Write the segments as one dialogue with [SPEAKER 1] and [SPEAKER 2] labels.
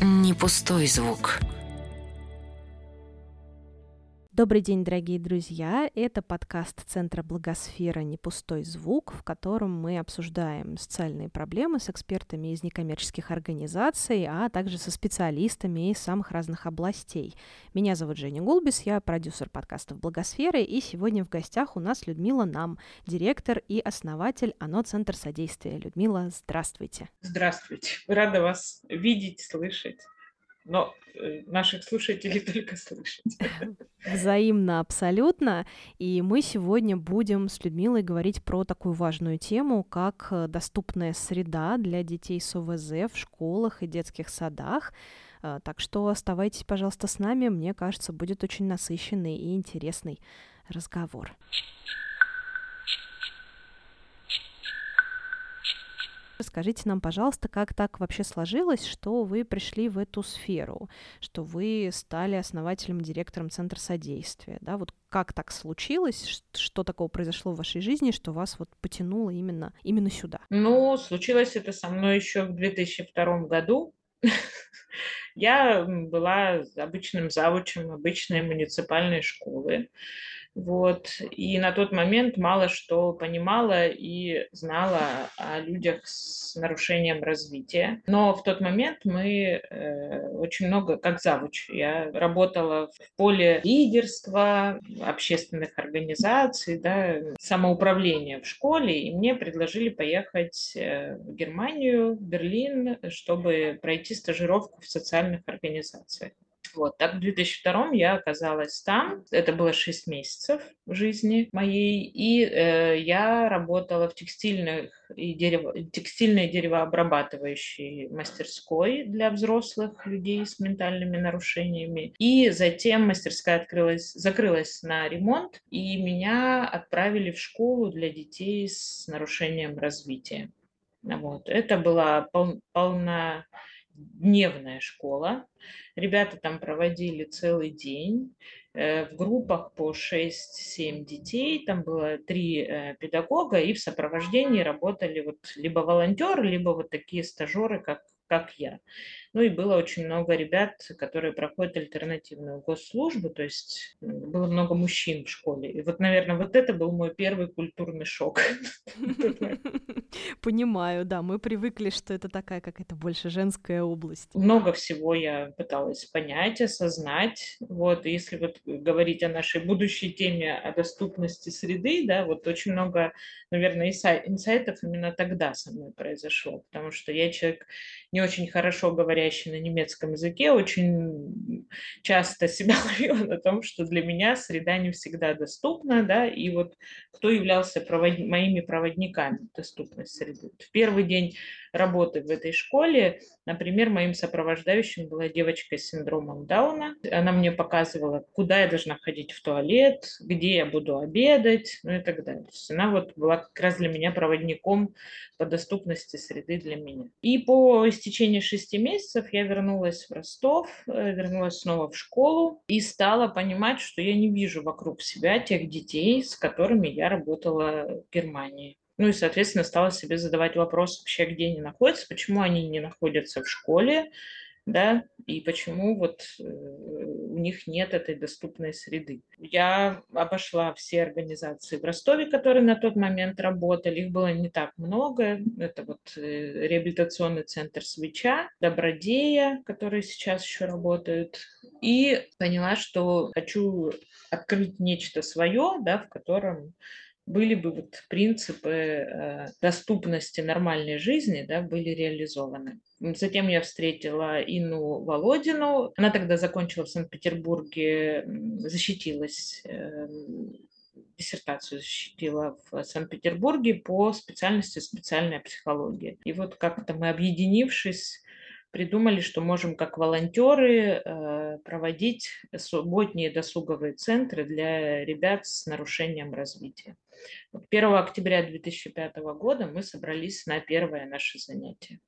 [SPEAKER 1] не пустой звук.
[SPEAKER 2] Добрый день, дорогие друзья! Это подкаст Центра Благосфера «Не пустой звук», в котором мы обсуждаем социальные проблемы с экспертами из некоммерческих организаций, а также со специалистами из самых разных областей. Меня зовут Женя Гулбис, я продюсер подкастов «Благосферы», и сегодня в гостях у нас Людмила Нам, директор и основатель ОНО «Центр содействия». Людмила, здравствуйте!
[SPEAKER 3] Здравствуйте! Рада вас видеть, слышать но э, наших слушателей только слышать.
[SPEAKER 2] Взаимно абсолютно. И мы сегодня будем с Людмилой говорить про такую важную тему, как э, доступная среда для детей с ОВЗ в школах и детских садах. Э, так что оставайтесь, пожалуйста, с нами. Мне кажется, будет очень насыщенный и интересный разговор. Расскажите нам, пожалуйста, как так вообще сложилось, что вы пришли в эту сферу, что вы стали основателем, директором Центра содействия, да, вот как так случилось, что такого произошло в вашей жизни, что вас вот потянуло именно, именно сюда?
[SPEAKER 3] Ну, случилось это со мной еще в 2002 году. Я была обычным завучем обычной муниципальной школы. Вот. И на тот момент мало что понимала и знала о людях с нарушением развития. Но в тот момент мы э, очень много, как завуч, я работала в поле лидерства, общественных организаций, да, самоуправления в школе, и мне предложили поехать э, в Германию, в Берлин, чтобы пройти стажировку в социальных организациях. Вот, так в 2002 я оказалась там. Это было 6 месяцев жизни моей. И э, я работала в текстильных и дерево, текстильной деревообрабатывающей мастерской для взрослых людей с ментальными нарушениями. И затем мастерская открылась, закрылась на ремонт, и меня отправили в школу для детей с нарушением развития. Вот. Это была пол, полна дневная школа. Ребята там проводили целый день э, в группах по 6-7 детей. Там было три э, педагога, и в сопровождении работали вот либо волонтеры, либо вот такие стажеры, как, как я. Ну и было очень много ребят, которые проходят альтернативную госслужбу, то есть было много мужчин в школе. И вот, наверное, вот это был мой первый культурный шок.
[SPEAKER 2] Понимаю, да, мы привыкли, что это такая какая-то больше женская область.
[SPEAKER 3] Много всего я пыталась понять, осознать. Вот, если вот говорить о нашей будущей теме о доступности среды, да, вот очень много, наверное, инсайтов именно тогда со мной произошло, потому что я человек не очень хорошо говорящий на немецком языке, очень часто себя ловила на том, что для меня среда не всегда доступна, да, и вот кто являлся провод... моими проводниками доступности среды. В первый день работы в этой школе, например, моим сопровождающим была девочка с синдромом Дауна. Она мне показывала, куда я должна ходить в туалет, где я буду обедать, ну и так далее. То есть она вот была как раз для меня проводником по доступности среды для меня. И по истечении шести месяцев я вернулась в Ростов, э, вернулась снова в школу и стала понимать, что я не вижу вокруг себя тех детей, с которыми я работала в Германии. Ну и, соответственно, стала себе задавать вопрос вообще, где они находятся, почему они не находятся в школе, да, и почему вот э, у них нет этой доступной среды. Я обошла все организации в Ростове, которые на тот момент работали, их было не так много. Это вот э, реабилитационный центр Свеча, Добродея, которые сейчас еще работают. И поняла, что хочу открыть нечто свое, да, в котором были бы вот принципы э, доступности нормальной жизни, да, были реализованы. Затем я встретила Инну Володину. Она тогда закончила в Санкт-Петербурге, защитилась э, диссертацию защитила в Санкт-Петербурге по специальности специальная психология. И вот как-то мы, объединившись, придумали, что можем как волонтеры э, проводить субботние досуговые центры для ребят с нарушением развития. 1 октября 2005 года мы собрались на первое наше занятие.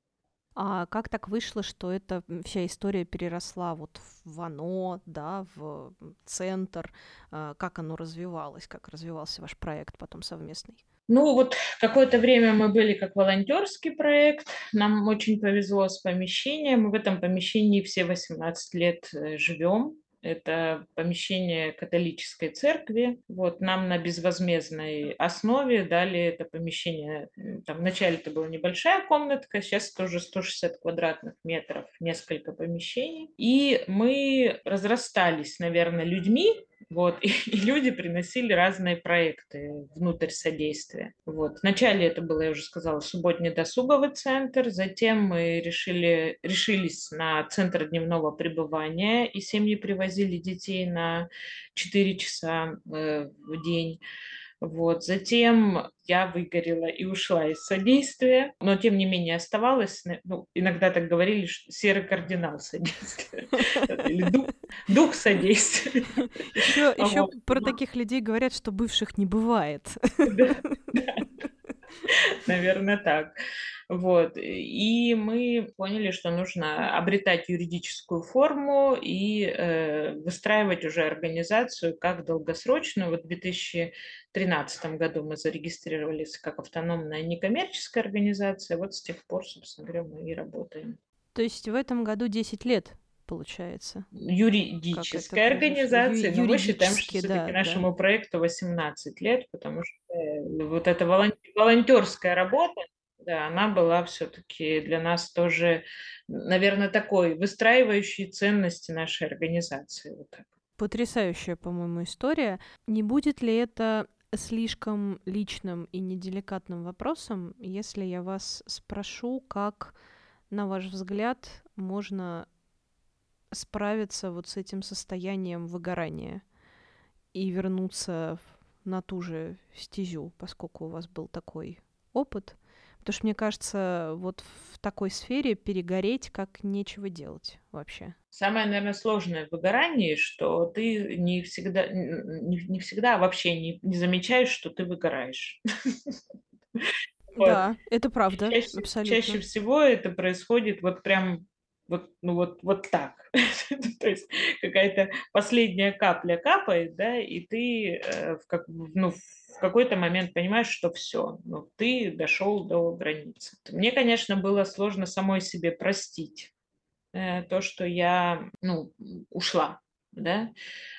[SPEAKER 2] А как так вышло, что эта вся история переросла вот в ОНО, да, в центр? А как оно развивалось, как развивался ваш проект потом совместный?
[SPEAKER 3] Ну вот какое-то время мы были как волонтерский проект, нам очень повезло с помещением, мы в этом помещении все 18 лет э, живем, это помещение католической церкви. Вот нам на безвозмездной основе дали это помещение. Там вначале это была небольшая комнатка, сейчас тоже 160 квадратных метров, несколько помещений. И мы разрастались, наверное, людьми, вот, и, и люди приносили разные проекты внутрь содействия. Вот. Вначале это было, я уже сказала, субботний досуговый центр, затем мы решили, решились на центр дневного пребывания, и семьи привозили детей на 4 часа э, в день. Вот. Затем я выгорела и ушла из содействия, но тем не менее оставалась, ну, иногда так говорили, что серый кардинал содействия, или дух, дух содействия.
[SPEAKER 2] Еще, еще про таких людей говорят, что бывших не бывает.
[SPEAKER 3] Наверное, так. Вот. И мы поняли, что нужно обретать юридическую форму и э, выстраивать уже организацию как долгосрочную. Вот в 2013 году мы зарегистрировались как автономная некоммерческая организация. Вот с тех пор, собственно говоря, мы и работаем.
[SPEAKER 2] То есть в этом году 10 лет получается.
[SPEAKER 3] Юридическая организация, Ю- но мы считаем, что все-таки да, нашему да. проекту 18 лет, потому что э, вот эта волонтерская работа, да, она была все-таки для нас тоже, наверное, такой выстраивающей ценности нашей организации. Вот так.
[SPEAKER 2] Потрясающая, по-моему, история. Не будет ли это слишком личным и неделикатным вопросом, если я вас спрошу, как, на ваш взгляд, можно справиться вот с этим состоянием выгорания и вернуться на ту же стезю, поскольку у вас был такой опыт? Потому что, мне кажется, вот в такой сфере перегореть как нечего делать вообще.
[SPEAKER 3] Самое, наверное, сложное в выгорании, что ты не всегда, не, не всегда, а вообще не, не замечаешь, что ты выгораешь.
[SPEAKER 2] Да, это правда, чаще, абсолютно.
[SPEAKER 3] Чаще всего это происходит вот прям вот, ну вот, вот так. То есть какая-то последняя капля капает, да, и ты э, в, как, ну, в какой-то момент понимаешь, что все, ну, ты дошел до границы. Мне, конечно, было сложно самой себе простить э, то, что я, ну, ушла, да,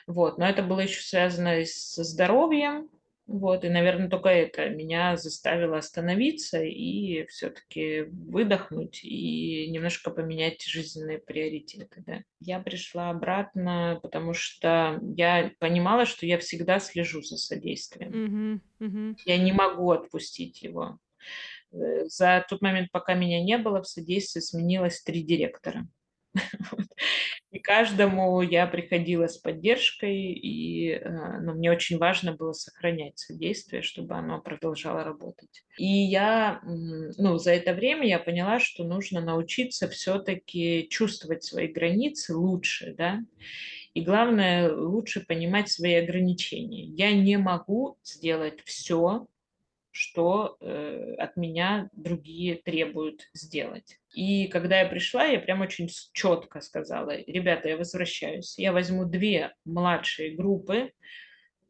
[SPEAKER 3] вот, но это было еще связано со здоровьем, вот, и, наверное, только это меня заставило остановиться и все-таки выдохнуть и немножко поменять жизненные приоритеты. Да. Я пришла обратно, потому что я понимала, что я всегда слежу за содействием. Mm-hmm. Mm-hmm. Я не могу отпустить его. Э, за тот момент, пока меня не было, в содействии сменилось три директора. И каждому я приходила с поддержкой, и э, ну, мне очень важно было сохранять содействие, чтобы оно продолжало работать. И я, ну, за это время я поняла, что нужно научиться все-таки чувствовать свои границы лучше, да, и главное, лучше понимать свои ограничения. Я не могу сделать все, что э, от меня другие требуют сделать. И когда я пришла, я прям очень четко сказала, ребята, я возвращаюсь, я возьму две младшие группы,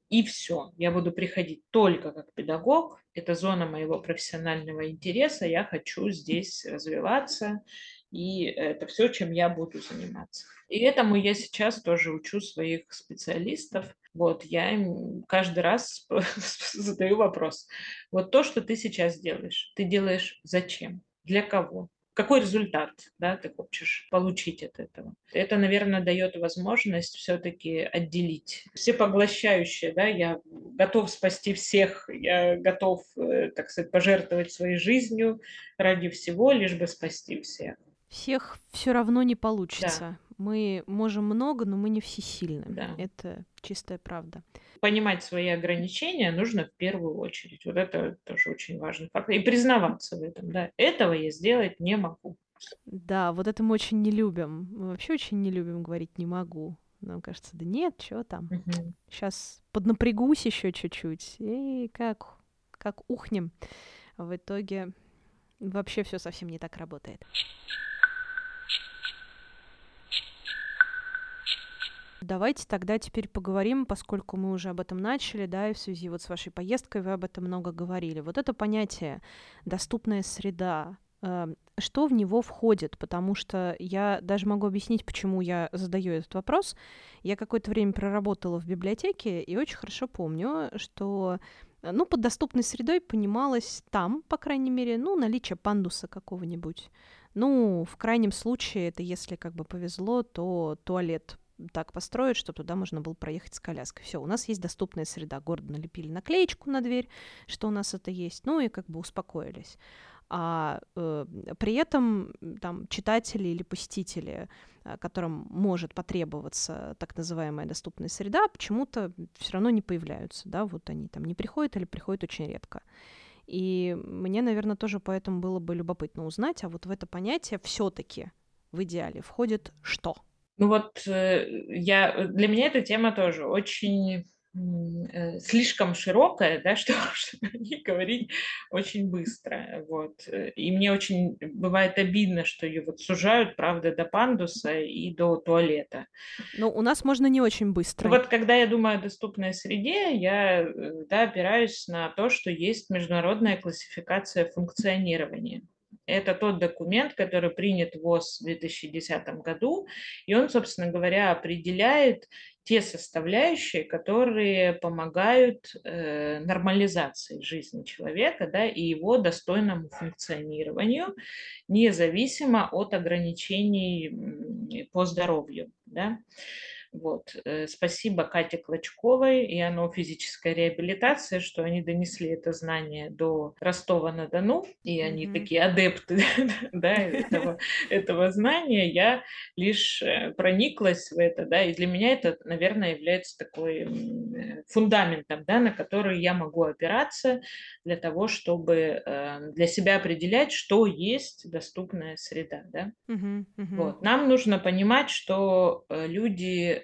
[SPEAKER 3] и все. Я буду приходить только как педагог. Это зона моего профессионального интереса. Я хочу здесь развиваться. И это все, чем я буду заниматься. И этому я сейчас тоже учу своих специалистов. Вот, я им каждый раз задаю вопрос. Вот то, что ты сейчас делаешь, ты делаешь зачем? Для кого? какой результат да, ты хочешь получить от этого. Это, наверное, дает возможность все-таки отделить. Все поглощающие, да, я готов спасти всех, я готов, э, так сказать, пожертвовать своей жизнью ради всего, лишь бы спасти всех.
[SPEAKER 2] Всех все равно не получится. Да. Мы можем много, но мы не всесильны. Да. Это чистая правда
[SPEAKER 3] понимать свои ограничения нужно в первую очередь. Вот это тоже очень важный факт. И признаваться в этом. Да. Этого я сделать не могу.
[SPEAKER 2] Да, вот это мы очень не любим. Мы вообще очень не любим говорить «не могу». Нам кажется, да нет, что там. Угу. Сейчас поднапрягусь еще чуть-чуть. И как, как ухнем. В итоге вообще все совсем не так работает. Давайте тогда теперь поговорим, поскольку мы уже об этом начали, да, и в связи вот с вашей поездкой вы об этом много говорили. Вот это понятие «доступная среда», эм, что в него входит, потому что я даже могу объяснить, почему я задаю этот вопрос. Я какое-то время проработала в библиотеке и очень хорошо помню, что ну, под доступной средой понималось там, по крайней мере, ну, наличие пандуса какого-нибудь. Ну, в крайнем случае, это если как бы повезло, то туалет так построить, что туда можно было проехать с коляской. Все, у нас есть доступная среда. Гордо налепили наклеечку на дверь, что у нас это есть, ну и как бы успокоились а э, при этом там читатели или посетители, э, которым может потребоваться так называемая доступная среда, почему-то все равно не появляются, да, вот они там не приходят или приходят очень редко. И мне, наверное, тоже поэтому было бы любопытно узнать, а вот в это понятие все-таки в идеале входит что?
[SPEAKER 3] Ну вот э, я, для меня эта тема тоже очень Э, слишком широкая, да, что, чтобы не говорить очень быстро. Вот. Э, и мне очень бывает обидно, что ее вот сужают, правда, до пандуса и до туалета.
[SPEAKER 2] Ну, у нас можно не очень быстро.
[SPEAKER 3] Вот когда я думаю о доступной среде, я э, да, опираюсь на то, что есть международная классификация функционирования. Это тот документ, который принят ВОЗ в 2010 году, и он, собственно говоря, определяет те составляющие, которые помогают э, нормализации жизни человека да, и его достойному функционированию, независимо от ограничений по здоровью. Да. Вот. Э, спасибо Кате Клочковой и оно физическая реабилитация, что они донесли это знание до Ростова-на-Дону, и они mm-hmm. такие адепты да, этого, этого знания. Я лишь э, прониклась в это, да, и для меня это, наверное, является такой э, фундаментом, да, на который я могу опираться для того, чтобы для себя определять, что есть доступная среда. Да? Mm-hmm. Mm-hmm. Вот. Нам нужно понимать, что люди Э,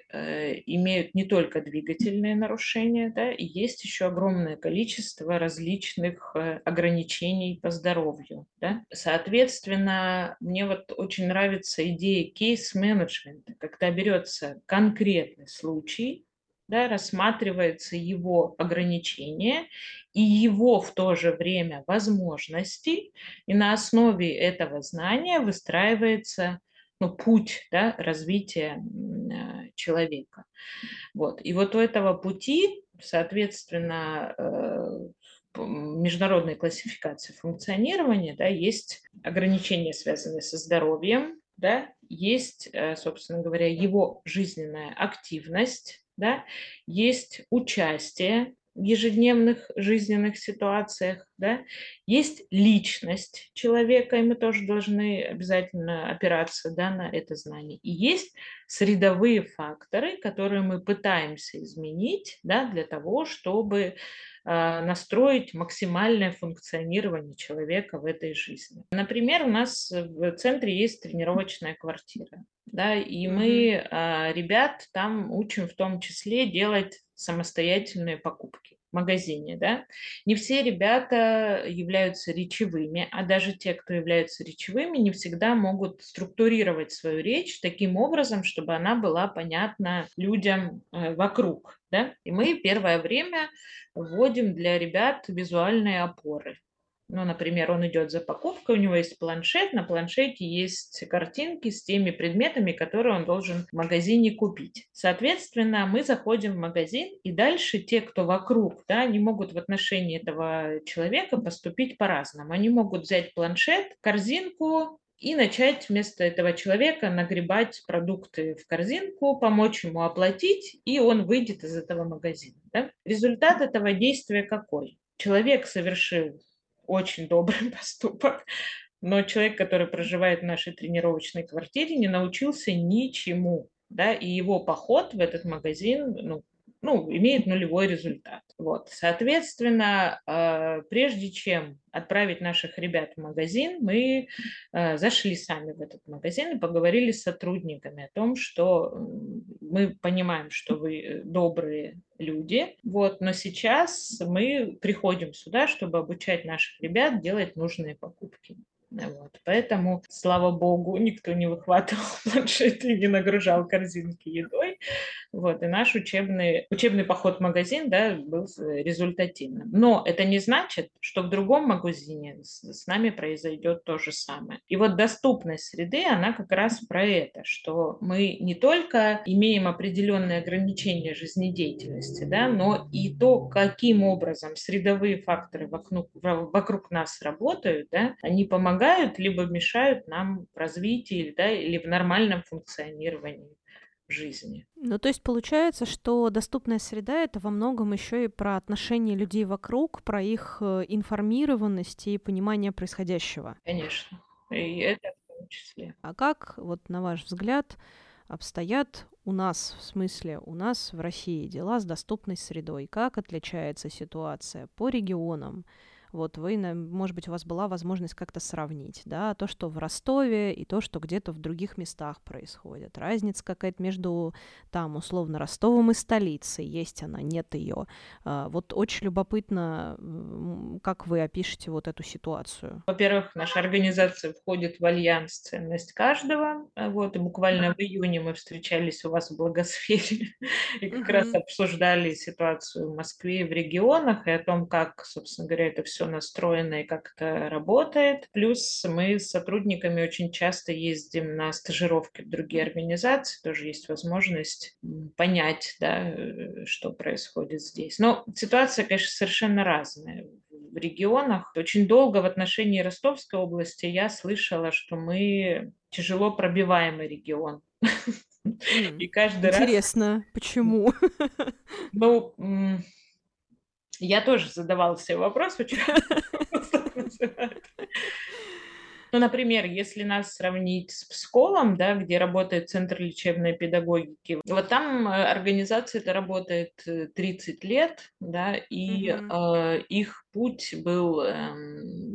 [SPEAKER 3] имеют не только двигательные нарушения, да, и есть еще огромное количество различных э, ограничений по здоровью. Да. Соответственно, мне вот очень нравится идея кейс-менеджмента, когда берется конкретный случай, да, рассматривается его ограничения и его в то же время возможности, и на основе этого знания выстраивается ну, путь да, развития э, человека. Вот. И вот у этого пути, соответственно, э, международной классификации функционирования, да, есть ограничения, связанные со здоровьем, да, есть, э, собственно говоря, его жизненная активность, да, есть участие в ежедневных жизненных ситуациях, да, есть личность человека, и мы тоже должны обязательно опираться да, на это знание. И есть средовые факторы, которые мы пытаемся изменить да, для того, чтобы э, настроить максимальное функционирование человека в этой жизни. Например, у нас в центре есть тренировочная квартира. Да, и мы э, ребят там учим в том числе делать самостоятельные покупки магазине, да. Не все ребята являются речевыми, а даже те, кто являются речевыми, не всегда могут структурировать свою речь таким образом, чтобы она была понятна людям э, вокруг, да. И мы первое время вводим для ребят визуальные опоры. Ну, например, он идет за покупкой, у него есть планшет, на планшете есть картинки с теми предметами, которые он должен в магазине купить. Соответственно, мы заходим в магазин, и дальше те, кто вокруг, да, они могут в отношении этого человека поступить по-разному. Они могут взять планшет, корзинку, и начать вместо этого человека нагребать продукты в корзинку, помочь ему оплатить, и он выйдет из этого магазина. Да? Результат этого действия какой? Человек совершил очень добрый поступок. Но человек, который проживает в нашей тренировочной квартире, не научился ничему. Да, и его поход в этот магазин ну, ну, имеет нулевой результат. Вот. Соответственно, э, прежде чем отправить наших ребят в магазин, мы э, зашли сами в этот магазин и поговорили с сотрудниками о том, что мы понимаем, что вы добрые люди, вот, но сейчас мы приходим сюда, чтобы обучать наших ребят делать нужные покупки. Вот. Поэтому, слава богу, никто не выхватывал планшеты и не нагружал корзинки едой. Вот, и наш учебный, учебный поход в магазин да, был результативным. Но это не значит, что в другом магазине с, с нами произойдет то же самое. И вот доступность среды, она как раз про это, что мы не только имеем определенные ограничения жизнедеятельности, да, но и то, каким образом средовые факторы вокруг, вокруг нас работают, да, они помогают либо мешают нам в развитии да, или в нормальном функционировании жизни.
[SPEAKER 2] Ну, то есть получается, что доступная среда это во многом еще и про отношения людей вокруг, про их э, информированность и понимание происходящего.
[SPEAKER 3] Конечно. И это в том числе.
[SPEAKER 2] А как, вот на ваш взгляд, обстоят у нас, в смысле, у нас в России дела с доступной средой? Как отличается ситуация по регионам? Вот вы, может быть, у вас была возможность как-то сравнить, да, то, что в Ростове и то, что где-то в других местах происходит. Разница какая-то между там, условно, Ростовом и столицей. Есть она, нет ее. А, вот очень любопытно, как вы опишете вот эту ситуацию.
[SPEAKER 3] Во-первых, наша организация входит в альянс «Ценность каждого». А вот, и буквально в июне мы встречались у вас в Благосфере и как раз обсуждали ситуацию в Москве и в регионах, и о том, как, собственно говоря, это все все настроено и как это работает. Плюс мы с сотрудниками очень часто ездим на стажировки в другие организации, тоже есть возможность понять, да, э, что происходит здесь. Но ситуация, конечно, совершенно разная в регионах. Очень долго в отношении Ростовской области я слышала, что мы тяжело пробиваемый регион.
[SPEAKER 2] И каждый Интересно, раз... Интересно, почему?
[SPEAKER 3] Ну, я тоже задавала себе вопрос, Ну, например, если нас сравнить с Псколом, да, где работает Центр лечебной педагогики, вот там э, организация это работает 30 э, лет, да, и mm-hmm. э, их путь был э,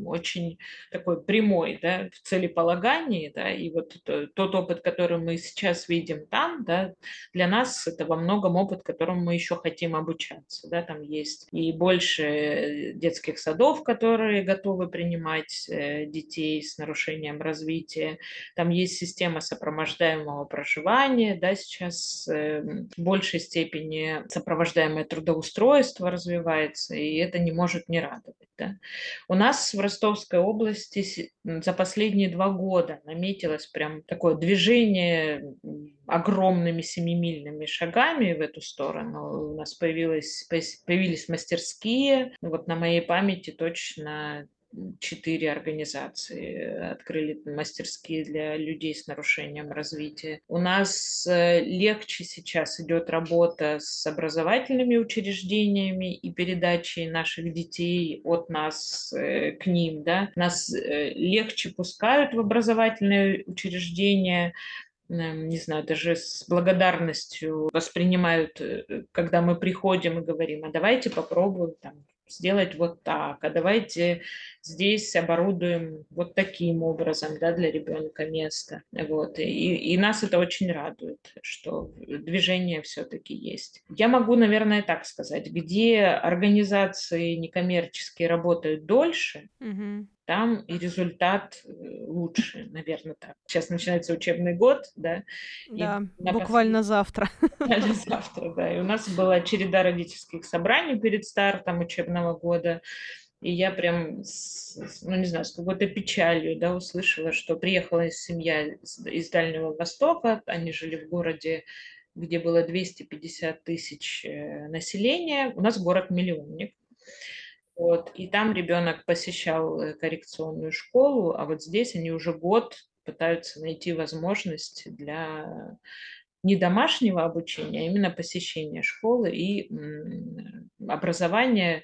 [SPEAKER 3] очень такой прямой, да, в целеполагании, да, и вот тот опыт, который мы сейчас видим там, да, для нас это во многом опыт, которому мы еще хотим обучаться, да, там есть и больше детских садов, которые готовы принимать э, детей с нарушением развития. Там есть система сопровождаемого проживания, да, сейчас э, в большей степени сопровождаемое трудоустройство развивается, и это не может не радовать. Да. У нас в Ростовской области за последние два года наметилось прям такое движение огромными семимильными шагами в эту сторону. У нас появилось, появились мастерские. Вот на моей памяти точно четыре организации открыли мастерские для людей с нарушением развития. У нас э, легче сейчас идет работа с образовательными учреждениями и передачей наших детей от нас э, к ним. Да? Нас э, легче пускают в образовательные учреждения, не знаю, даже с благодарностью воспринимают, когда мы приходим и говорим, а давайте попробуем там сделать вот так, а давайте здесь оборудуем вот таким образом да, для ребенка место. Вот. И, и нас это очень радует, что движение все-таки есть. Я могу, наверное, так сказать, где организации некоммерческие работают дольше, угу там и результат э, лучше, наверное, так. Сейчас начинается учебный год, да.
[SPEAKER 2] Да, буквально послед... завтра.
[SPEAKER 3] Буквально завтра, да. И у нас была череда родительских собраний перед стартом учебного года. И я прям, с, ну не знаю, с какой-то печалью, да, услышала, что приехала семья из, из Дальнего Востока, они жили в городе, где было 250 тысяч э, населения. У нас город-миллионник. Вот, и там ребенок посещал э, коррекционную школу, а вот здесь они уже год пытаются найти возможность для не домашнего обучения, а именно посещения школы и образования,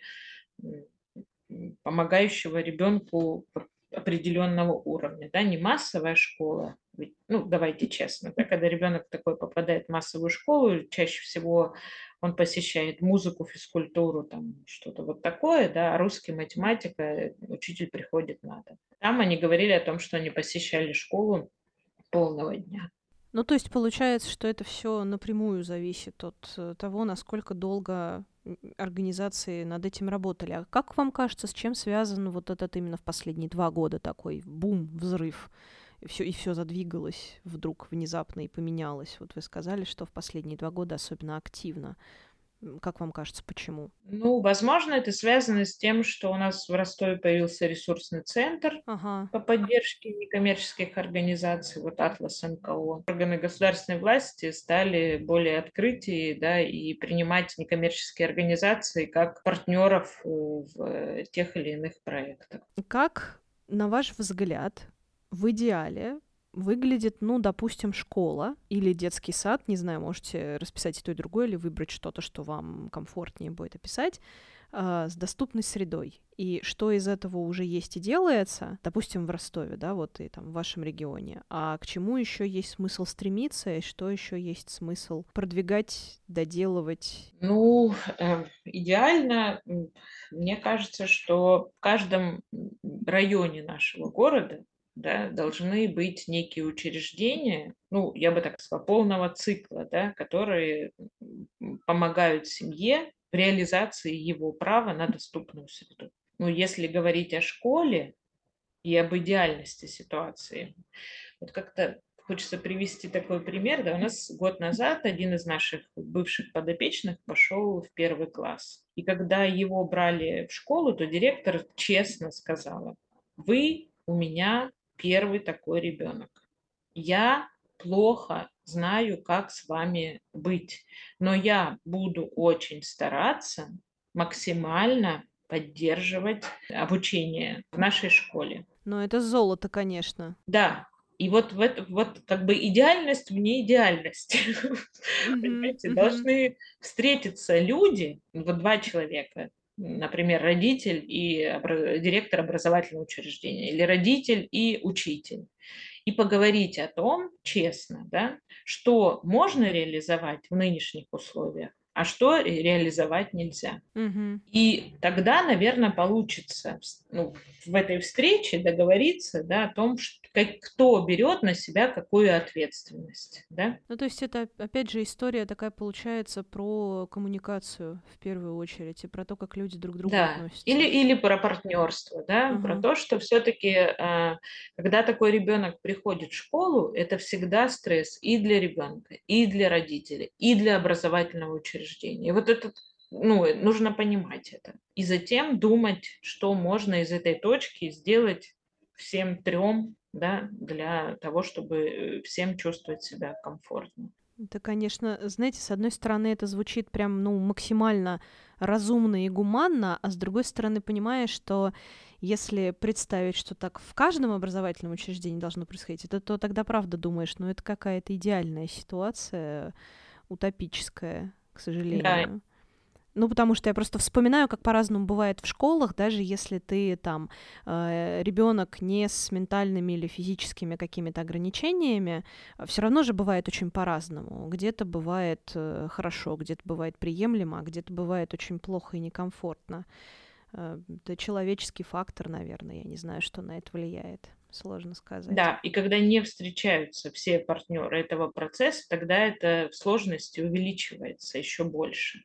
[SPEAKER 3] помогающего ребенку определенного уровня, да, не массовая школа, ну, давайте честно, да, когда ребенок такой попадает в массовую школу, чаще всего он посещает музыку, физкультуру, там что-то вот такое, да, а русский, математика, учитель приходит надо. Там они говорили о том, что они посещали школу полного дня.
[SPEAKER 2] Ну, то есть получается, что это все напрямую зависит от э, того, насколько долго организации над этим работали. А как вам кажется, с чем связан вот этот именно в последние два года такой бум, взрыв все, и все задвигалось вдруг внезапно и поменялось. Вот вы сказали, что в последние два года особенно активно. Как вам кажется, почему?
[SPEAKER 3] Ну, возможно, это связано с тем, что у нас в Ростове появился ресурсный центр ага. по поддержке некоммерческих организаций, вот Атлас НКО. Органы государственной власти стали более открытые, да, и принимать некоммерческие организации как партнеров в тех или иных проектах.
[SPEAKER 2] Как, на ваш взгляд, в идеале выглядит, ну, допустим, школа или детский сад, не знаю, можете расписать и то, и другое, или выбрать что-то, что вам комфортнее будет описать, э, с доступной средой. И что из этого уже есть и делается, допустим, в Ростове, да, вот и там в вашем регионе, а к чему еще есть смысл стремиться, и что еще есть смысл продвигать, доделывать?
[SPEAKER 3] Ну, э, идеально, мне кажется, что в каждом районе нашего города да, должны быть некие учреждения, ну, я бы так сказала, полного цикла, да, которые помогают семье в реализации его права на доступную среду. Ну, если говорить о школе и об идеальности ситуации, вот как-то хочется привести такой пример. Да, у нас год назад один из наших бывших подопечных пошел в первый класс. И когда его брали в школу, то директор честно сказала, вы у меня первый такой ребенок. Я плохо знаю, как с вами быть, но я буду очень стараться максимально поддерживать обучение в нашей школе.
[SPEAKER 2] Но это золото, конечно.
[SPEAKER 3] Да, и вот, в это, вот как бы идеальность в неидеальности. Mm-hmm, Понимаете, mm-hmm. должны встретиться люди, вот два человека, например, родитель и директор образовательного учреждения, или родитель и учитель, и поговорить о том честно, да, что можно реализовать в нынешних условиях, а что реализовать нельзя. Угу. И тогда, наверное, получится ну, в этой встрече договориться да, о том, что как, кто берет на себя какую ответственность. Да?
[SPEAKER 2] Ну, то есть это, опять же, история такая получается про коммуникацию в первую очередь и про то, как люди друг к другу
[SPEAKER 3] да.
[SPEAKER 2] относятся.
[SPEAKER 3] Или, или про партнерство, да, угу. про то, что все-таки, а, когда такой ребенок приходит в школу, это всегда стресс и для ребенка, и для родителей, и для образовательного учреждения. И вот этот ну, нужно понимать это. И затем думать, что можно из этой точки сделать всем трем да, для того, чтобы э, всем чувствовать себя комфортно.
[SPEAKER 2] Это, конечно, знаете, с одной стороны, это звучит прям, ну, максимально разумно и гуманно, а с другой стороны, понимаешь, что если представить, что так в каждом образовательном учреждении должно происходить, это то тогда правда думаешь, ну, это какая-то идеальная ситуация, утопическая, к сожалению. Да. Ну, потому что я просто вспоминаю, как по-разному бывает в школах, даже если ты там э, ребенок не с ментальными или физическими какими-то ограничениями, все равно же бывает очень по-разному. Где-то бывает э, хорошо, где-то бывает приемлемо, а где-то бывает очень плохо и некомфортно. Э, это человеческий фактор, наверное, я не знаю, что на это влияет. Сложно сказать.
[SPEAKER 3] Да, и когда не встречаются все партнеры этого процесса, тогда эта сложность увеличивается еще больше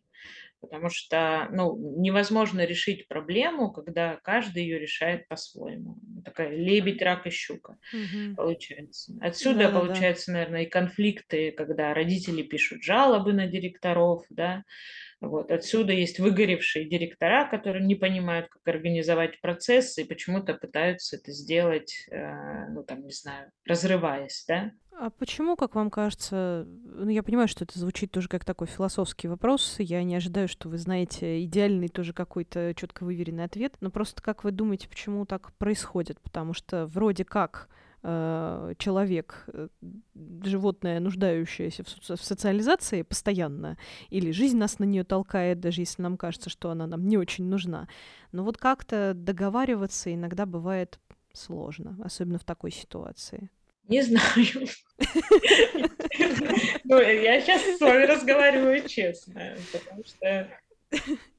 [SPEAKER 3] потому что ну, невозможно решить проблему, когда каждый ее решает по-своему. Такая лебедь, рак и щука угу. получается. Отсюда да, получается, да. наверное, и конфликты, когда родители пишут жалобы на директоров, да, вот. Отсюда есть выгоревшие директора, которые не понимают, как организовать процессы и почему-то пытаются это сделать, э, ну там, не знаю, разрываясь, да.
[SPEAKER 2] А почему, как вам кажется, ну я понимаю, что это звучит тоже как такой философский вопрос, я не ожидаю, что вы знаете идеальный тоже какой-то четко выверенный ответ, но просто как вы думаете, почему так происходит? Потому что вроде как э, человек, э, животное, нуждающееся в, в социализации постоянно, или жизнь нас на нее толкает, даже если нам кажется, что она нам не очень нужна. Но вот как-то договариваться иногда бывает сложно, особенно в такой ситуации.
[SPEAKER 3] Не знаю. Ну, я сейчас с вами разговариваю честно, потому что...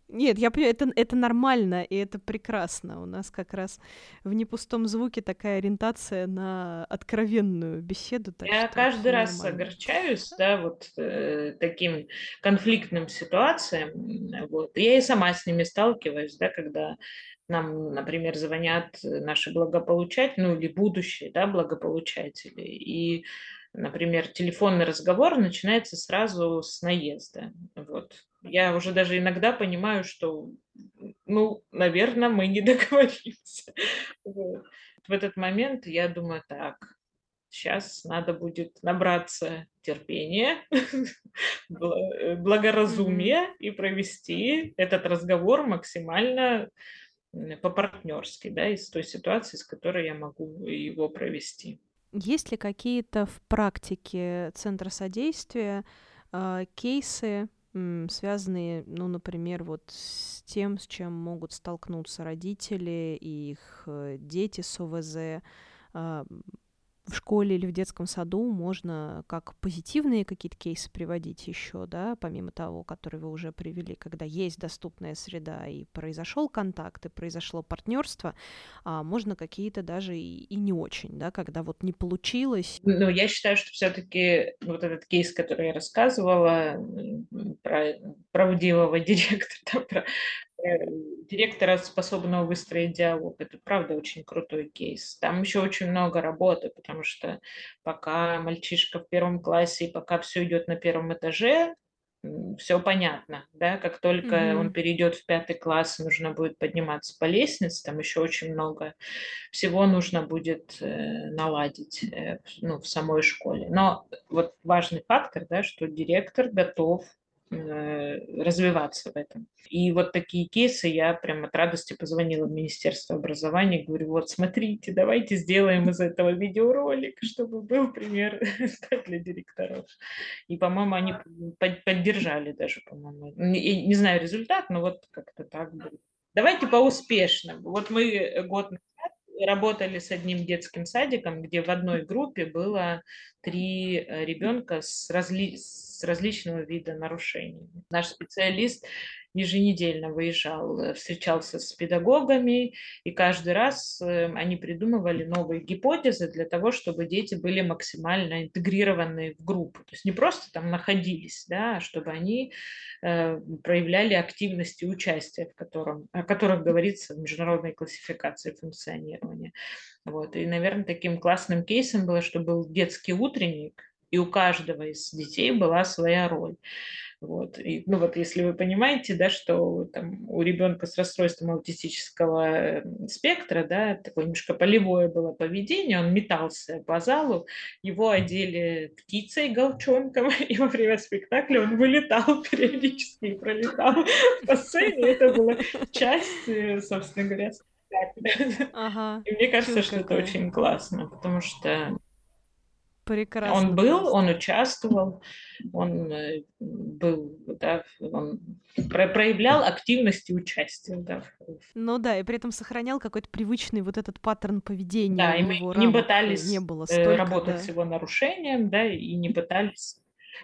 [SPEAKER 2] Нет, я понимаю, это, это нормально, и это прекрасно. У нас как раз в непустом звуке такая ориентация на откровенную беседу.
[SPEAKER 3] Я каждый раз нормально. огорчаюсь, да, вот э, таким конфликтным ситуациям. Вот. Я и сама с ними сталкиваюсь, да, когда нам, например, звонят наши благополучатели, ну или будущие да, благополучатели, и, например, телефонный разговор начинается сразу с наезда. Вот. Я уже даже иногда понимаю, что, ну, наверное, мы не договоримся. Вот. В этот момент я думаю, так, сейчас надо будет набраться терпения, э, благоразумия и провести этот разговор максимально по-партнерски, да, из той ситуации, с которой я могу его провести.
[SPEAKER 2] Есть ли какие-то в практике Центра содействия э, кейсы, связанные, ну, например, вот с тем, с чем могут столкнуться родители и их э, дети с ОВЗ, а, в школе или в детском саду можно как позитивные какие-то кейсы приводить еще, да, помимо того, который вы уже привели, когда есть доступная среда и произошел контакт, и произошло партнерство, а можно какие-то даже и, и не очень, да, когда вот не получилось.
[SPEAKER 3] Ну, я считаю, что все-таки вот этот кейс, который я рассказывала про правдивого директора, про Э, директора, способного выстроить диалог. Это правда очень крутой кейс. Там еще очень много работы, потому что пока мальчишка в первом классе и пока все идет на первом этаже, все понятно, да, как только mm-hmm. он перейдет в пятый класс, нужно будет подниматься по лестнице, там еще очень много всего нужно будет э, наладить, э, ну, в самой школе. Но вот важный фактор, да, что директор готов Э, развиваться в этом. И вот такие кейсы я прям от радости позвонила в Министерство образования, говорю, вот смотрите, давайте сделаем из этого видеоролик, чтобы был пример для директоров. И, по-моему, они поддержали даже, по-моему. Не, не знаю результат, но вот как-то так было. Давайте по успешному. Вот мы год назад работали с одним детским садиком, где в одной группе было три э, ребенка с, разли... с различного вида нарушений. Наш специалист еженедельно выезжал, э, встречался с педагогами, и каждый раз э, они придумывали новые гипотезы для того, чтобы дети были максимально интегрированы в группу. То есть не просто там находились, да, а чтобы они э, проявляли активность и участие, в котором, о которых говорится в международной классификации функционирования. Вот. И, наверное, таким классным кейсом было, что был детский утренник, и у каждого из детей была своя роль. Вот. И, ну вот если вы понимаете, да, что там, у ребенка с расстройством аутистического эм, спектра, да, такое немножко полевое было поведение, он метался по залу, его одели птицей, галчонком, и во время спектакля он вылетал периодически и пролетал по сцене. Это была часть, э, собственно говоря, спектакля. Ага, и мне кажется, что это очень классно, потому что Прекрасно. Он был, он участвовал, он э, был, да, он проявлял активность и участие, да.
[SPEAKER 2] Ну да, и при этом сохранял какой-то привычный вот этот паттерн поведения.
[SPEAKER 3] Да, и мы не пытались не было э, столько, работать да. с его нарушением, да, и не пытались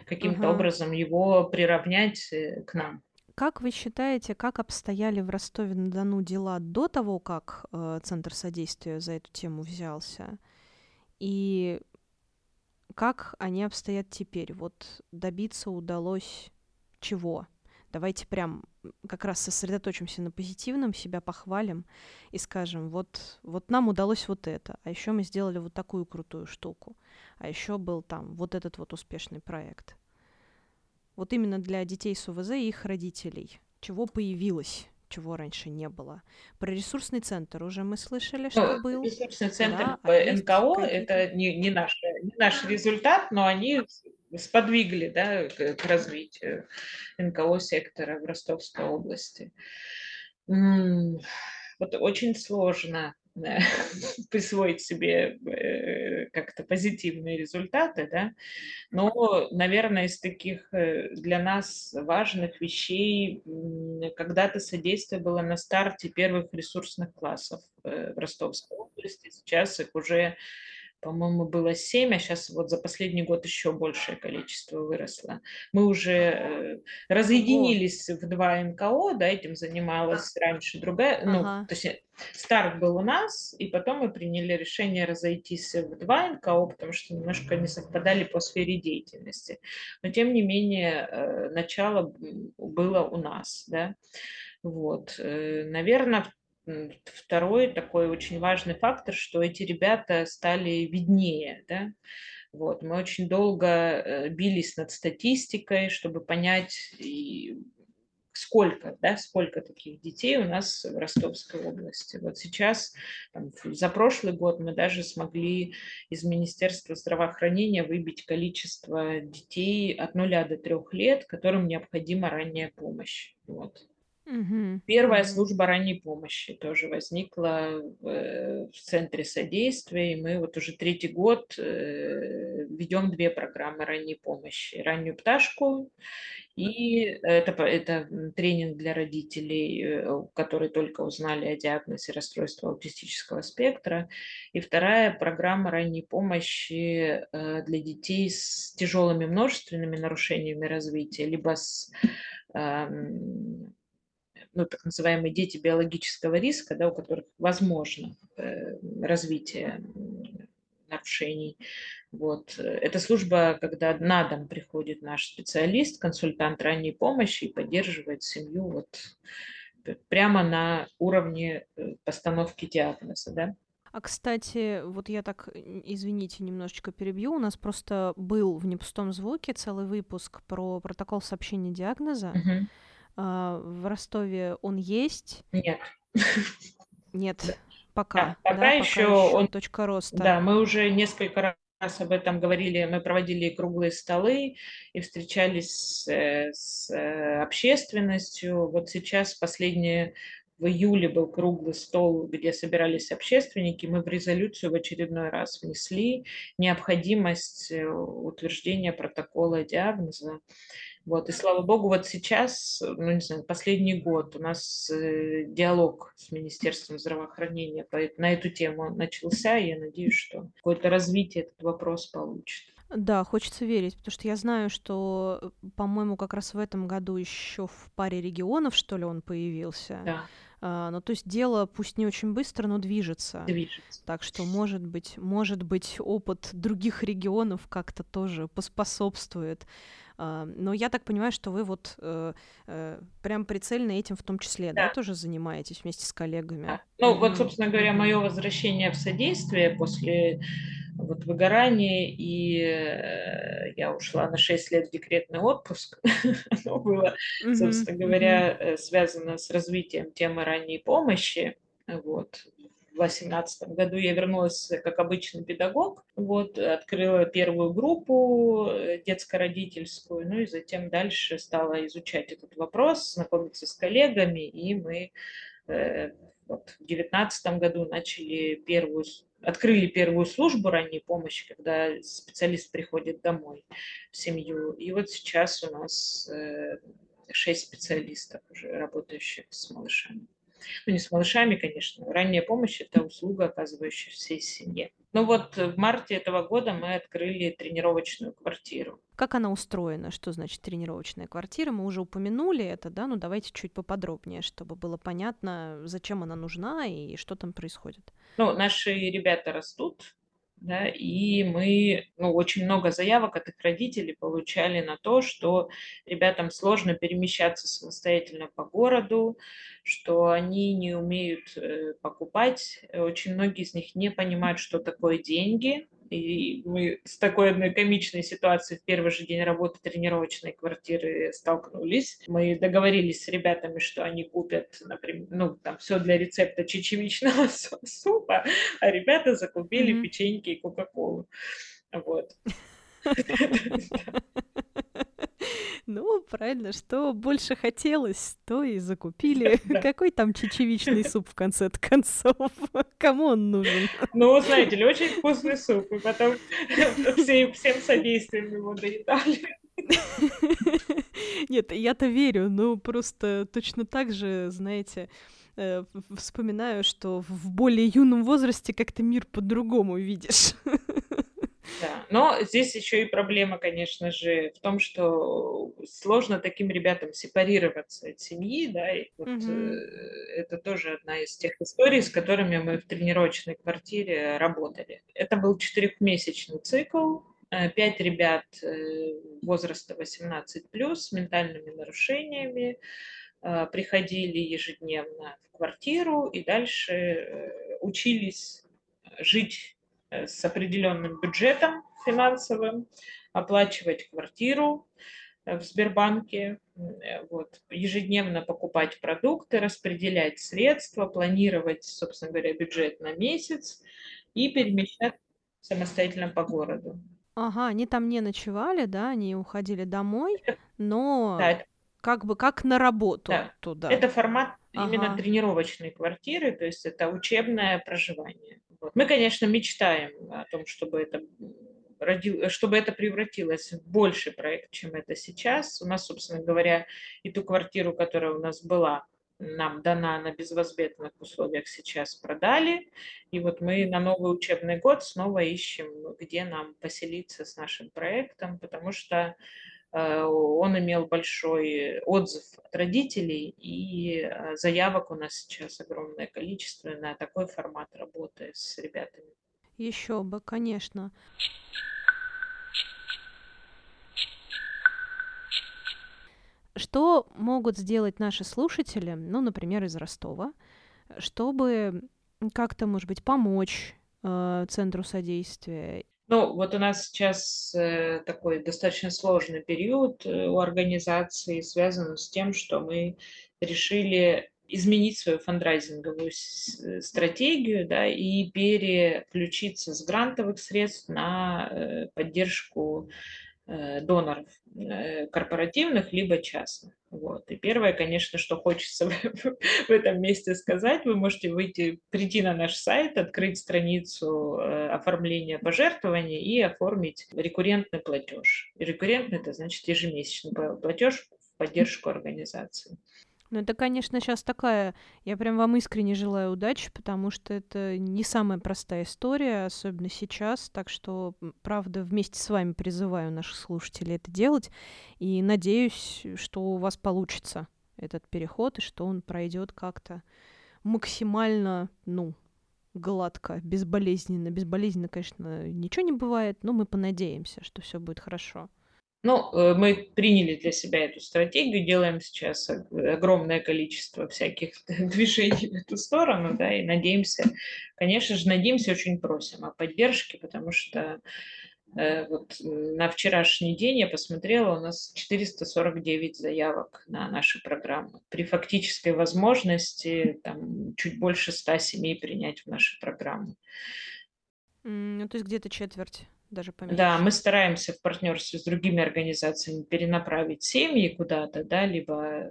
[SPEAKER 3] каким-то ага. образом его приравнять э, к нам.
[SPEAKER 2] Как вы считаете, как обстояли в Ростове-на-Дону дела до того, как э, Центр содействия за эту тему взялся? И как они обстоят теперь? Вот добиться удалось чего? Давайте прям как раз сосредоточимся на позитивном, себя похвалим и скажем, вот, вот нам удалось вот это, а еще мы сделали вот такую крутую штуку, а еще был там вот этот вот успешный проект. Вот именно для детей с УВЗ и их родителей. Чего появилось? Чего раньше не было. Про ресурсный центр уже мы слышали, что ну, был.
[SPEAKER 3] Ресурсный центр да, а НКО это не, не, наш, не наш результат, но они сподвигли да, к, к развитию НКО сектора в Ростовской области. Вот очень сложно присвоить себе э, как-то позитивные результаты, да, но, наверное, из таких э, для нас важных вещей когда-то содействие было на старте первых ресурсных классов э, в Ростовской области, сейчас их уже по-моему, было 7, а сейчас вот за последний год еще большее количество выросло. Мы уже э, разъединились в два НКО, да, этим занималась раньше другая, ну, ага. ну, то есть старт был у нас, и потом мы приняли решение разойтись в два НКО, потому что немножко не совпадали по сфере деятельности. Но, тем не менее, э, начало было у нас, да. Вот, э, наверное, второй такой очень важный фактор, что эти ребята стали виднее, да, вот, мы очень долго э, бились над статистикой, чтобы понять, сколько, да, сколько таких детей у нас в Ростовской области. Вот сейчас, там, за прошлый год мы даже смогли из Министерства здравоохранения выбить количество детей от нуля до трех лет, которым необходима ранняя помощь. Вот.
[SPEAKER 2] Угу.
[SPEAKER 3] Первая служба ранней помощи тоже возникла в, э, в Центре содействия, и мы вот уже третий год э, ведем две программы ранней помощи. Раннюю пташку, и это, это тренинг для родителей, э, которые только узнали о диагнозе расстройства аутистического спектра. И вторая программа ранней помощи для детей с тяжелыми множественными нарушениями развития, либо с ну, так называемые дети биологического риска, да, у которых возможно э, развитие нарушений. Вот. Это служба, когда на дом приходит наш специалист, консультант ранней помощи и поддерживает семью вот прямо на уровне э, постановки диагноза. Да?
[SPEAKER 2] А, кстати, вот я так, извините, немножечко перебью. У нас просто был в непустом звуке целый выпуск про протокол сообщения диагноза.
[SPEAKER 3] Угу.
[SPEAKER 2] А, в Ростове он есть?
[SPEAKER 3] Нет.
[SPEAKER 2] Нет,
[SPEAKER 3] Да.
[SPEAKER 2] пока.
[SPEAKER 3] Да, пока
[SPEAKER 2] да,
[SPEAKER 3] еще он-
[SPEAKER 2] точка роста.
[SPEAKER 3] Да, мы уже несколько раз об этом говорили, мы проводили круглые столы и встречались с, э, с, э, общественностью. Вот сейчас последнее в июле был круглый стол, где собирались общественники. Мы в резолюцию в очередной раз внесли необходимость э, утверждения протокола диагноза. Вот, и слава богу, вот сейчас, ну не знаю, последний год у нас э, диалог с Министерством здравоохранения на эту тему начался, и я надеюсь, что какое-то развитие этот вопрос получит.
[SPEAKER 2] Да, хочется верить, потому что я знаю, что, э, по-моему, как раз в этом году еще в паре регионов, что ли, он появился.
[SPEAKER 3] Да,
[SPEAKER 2] А, ну, то есть дело, пусть не очень быстро, но движется.
[SPEAKER 3] движется.
[SPEAKER 2] Так что, может быть, может быть, опыт других регионов как-то тоже поспособствует. Но я так понимаю, что вы вот э, э, прям прицельно этим в том числе, да,
[SPEAKER 3] Да.
[SPEAKER 2] тоже занимаетесь вместе с коллегами.
[SPEAKER 3] Да. Ну, вот, собственно говоря, мое возвращение в содействие после вот выгорания, и э, я ушла на 6 лет в декретный отпуск. Оно было собственно говоря, связано с развитием темы ранней помощи. Вот. В 2018 году я вернулась э, как обычный педагог, вот, открыла первую группу э, детско-родительскую, ну и затем дальше стала изучать этот вопрос, знакомиться с коллегами, и мы э, вот, в 2019 году начали первую, открыли первую службу ранней помощи, когда специалист приходит домой в семью. И вот сейчас у нас э, шесть специалистов уже работающих с малышами. Ну, не с малышами, конечно. Ранняя помощь– это услуга, оказывающая всей семье. Ну вот в марте этого года мы открыли тренировочную квартиру.
[SPEAKER 2] Как она устроена? Что значит тренировочная квартира? Мы уже упомянули это, да? Ну, давайте чуть поподробнее, чтобы было понятно, зачем она нужна и что там происходит.
[SPEAKER 3] Ну, наши ребята растут, да, и мы, ну, очень много заявок от их родителей получали на то, что ребятам сложно перемещаться самостоятельно по городу, что они не умеют э, покупать. Очень многие из них не понимают, что такое деньги. И мы с такой одной комичной ситуацией в первый же день работы тренировочной квартиры столкнулись. Мы договорились с ребятами, что они купят, например, ну, там все для рецепта чечевичного су- супа, а ребята закупили
[SPEAKER 2] Мгм.
[SPEAKER 3] печеньки и кока-колу. Вот.
[SPEAKER 2] Ну, правильно, что больше хотелось, то и закупили. Какой там чечевичный суп в конце концов? Кому он нужен?
[SPEAKER 3] Ну, знаете ли, очень вкусный суп, и потом все, всем содействием его доедали.
[SPEAKER 2] Нет, я-то верю, но просто точно так же, знаете, э, вспоминаю, что в более юном возрасте как-то мир по-другому видишь.
[SPEAKER 3] Да. Но здесь еще и проблема, конечно же, в том, что сложно таким ребятам сепарироваться от семьи, да, и вот э, это тоже одна из тех историй, с которыми мы в тренировочной квартире работали. Это был четырехмесячный цикл, э, пять ребят э, возраста 18 плюс с ментальными нарушениями, приходили ежедневно в квартиру и дальше учились жить с определенным бюджетом финансовым, оплачивать квартиру в Сбербанке, вот, ежедневно покупать продукты, распределять средства, планировать, собственно говоря, бюджет на месяц и перемещаться самостоятельно по городу.
[SPEAKER 2] Ага, они там не ночевали, да, они уходили домой, но
[SPEAKER 3] Да,
[SPEAKER 2] как бы как на работу
[SPEAKER 3] да.
[SPEAKER 2] туда.
[SPEAKER 3] Это формат именно
[SPEAKER 2] Ага.
[SPEAKER 3] тренировочной квартиры, то есть это учебное проживание. Вот. Мы, конечно, мечтаем о том, чтобы это родил, чтобы это превратилось в больший проект, чем это сейчас. У нас, собственно говоря, и ту квартиру, которая у нас была, нам дана на безвозмездных условиях сейчас продали. И вот мы на новый учебный год снова ищем, где нам поселиться с нашим проектом, потому что он имел большой отзыв от родителей, и э, заявок у нас сейчас огромное количество на такой формат работы с ребятами.
[SPEAKER 2] Еще бы, конечно. Что могут сделать наши слушатели, ну, например, из Ростова, чтобы как-то, может быть, помочь э, центру содействия?
[SPEAKER 3] Ну, вот у нас сейчас э, такой достаточно сложный период э, у организации, связан с тем, что мы решили изменить свою фандрайзинговую э, стратегию да, и переключиться с грантовых средств на поддержку доноров корпоративных, либо частных. Вот. И первое, конечно, что хочется в этом месте сказать, вы можете выйти, прийти на наш сайт, открыть страницу э, оформления пожертвований и оформить рекуррентный платеж. Рекуррентный – это значит ежемесячный платеж в поддержку организации.
[SPEAKER 2] Ну, это, конечно, сейчас такая... Я прям вам искренне желаю удачи, потому что это не самая простая история, особенно сейчас. Так что, правда, вместе с вами призываю наших слушателей это делать. И надеюсь, что у вас получится этот переход, и что он пройдет как-то максимально, ну, гладко, безболезненно. Безболезненно, конечно, ничего не бывает, но мы понадеемся, что все будет хорошо.
[SPEAKER 3] Ну, э, мы приняли для себя эту стратегию, делаем сейчас огромное количество всяких движений в эту сторону, да, и надеемся, конечно же, надеемся, очень просим о поддержке, потому что э, вот на вчерашний день я посмотрела, у нас 449 заявок на наши программы. При фактической возможности там, чуть больше 100 семей принять в наши программы.
[SPEAKER 2] Ну, то есть где-то четверть даже поменьше.
[SPEAKER 3] Да, мы стараемся в партнерстве с другими организациями перенаправить семьи куда-то, да, либо э,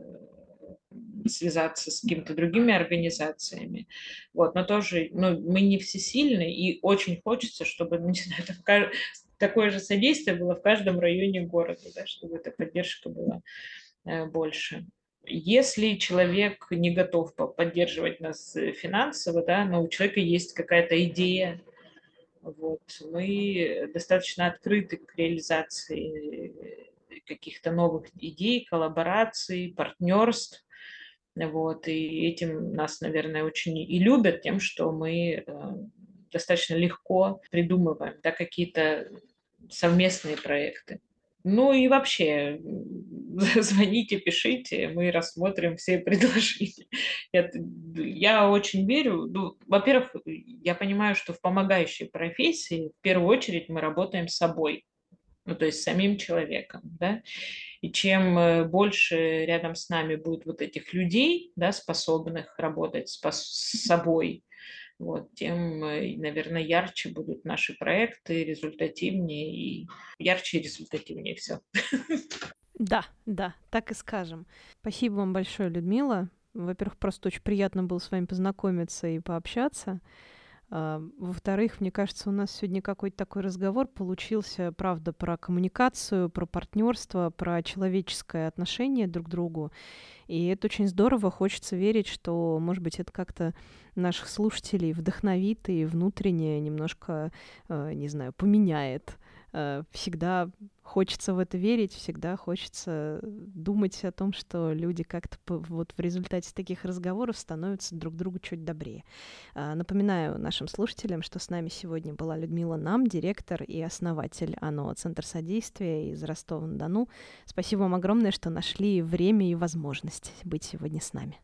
[SPEAKER 3] связаться с какими-то другими организациями. Вот, но тоже, ну, мы не всесильны, и очень хочется, чтобы, не знаю, это такое же содействие было в каждом районе города, да, чтобы эта поддержка была э, больше. Если человек не готов поддерживать нас э, финансово, да, но у человека есть какая-то идея, вот. Мы достаточно открыты к реализации каких-то новых идей, коллабораций, партнерств. Вот. И этим нас, наверное, очень и любят, тем, что мы э, достаточно легко придумываем да, какие-то совместные проекты. Ну и вообще, звоните, пишите, мы рассмотрим все предложения. Я, я очень верю. Ну, во-первых, я понимаю, что в помогающей профессии в первую очередь мы работаем с собой, ну то есть самим человеком, да. И чем э, больше рядом с нами будет вот этих людей, да, способных работать с, с собой, вот, тем, э, наверное, ярче будут наши проекты, результативнее и ярче и результативнее все.
[SPEAKER 2] Да, да, так и скажем. Спасибо вам большое, Людмила. Во-первых, просто очень приятно было с вами познакомиться и пообщаться. А, во-вторых, мне кажется, у нас сегодня какой-то такой разговор получился, правда, про коммуникацию, про партнерство, про человеческое отношение друг к другу. И это очень здорово. Хочется верить, что, может быть, это как-то наших слушателей вдохновит и внутренне немножко, а, не знаю, поменяет э, всегда хочется в это верить, всегда хочется думать о том, что люди как-то вот в результате таких разговоров становятся друг другу чуть добрее. А, напоминаю нашим слушателям, что с нами сегодня была Людмила Нам, директор и основатель АНО Центр содействия из Ростова-на-Дону. Спасибо вам огромное, что нашли время и возможность быть сегодня с нами.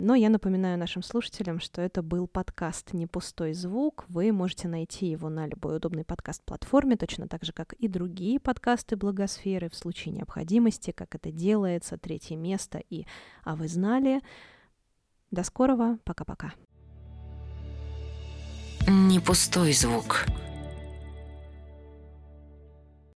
[SPEAKER 2] Но я напоминаю нашим слушателям, что это был подкаст «Не пустой звук». Вы можете найти его на любой удобной подкаст-платформе, точно так же, как и другие подкасты Благосферы в случае необходимости, как это делается, третье место и «А вы знали?». До скорого, пока-пока.
[SPEAKER 1] Не пустой звук.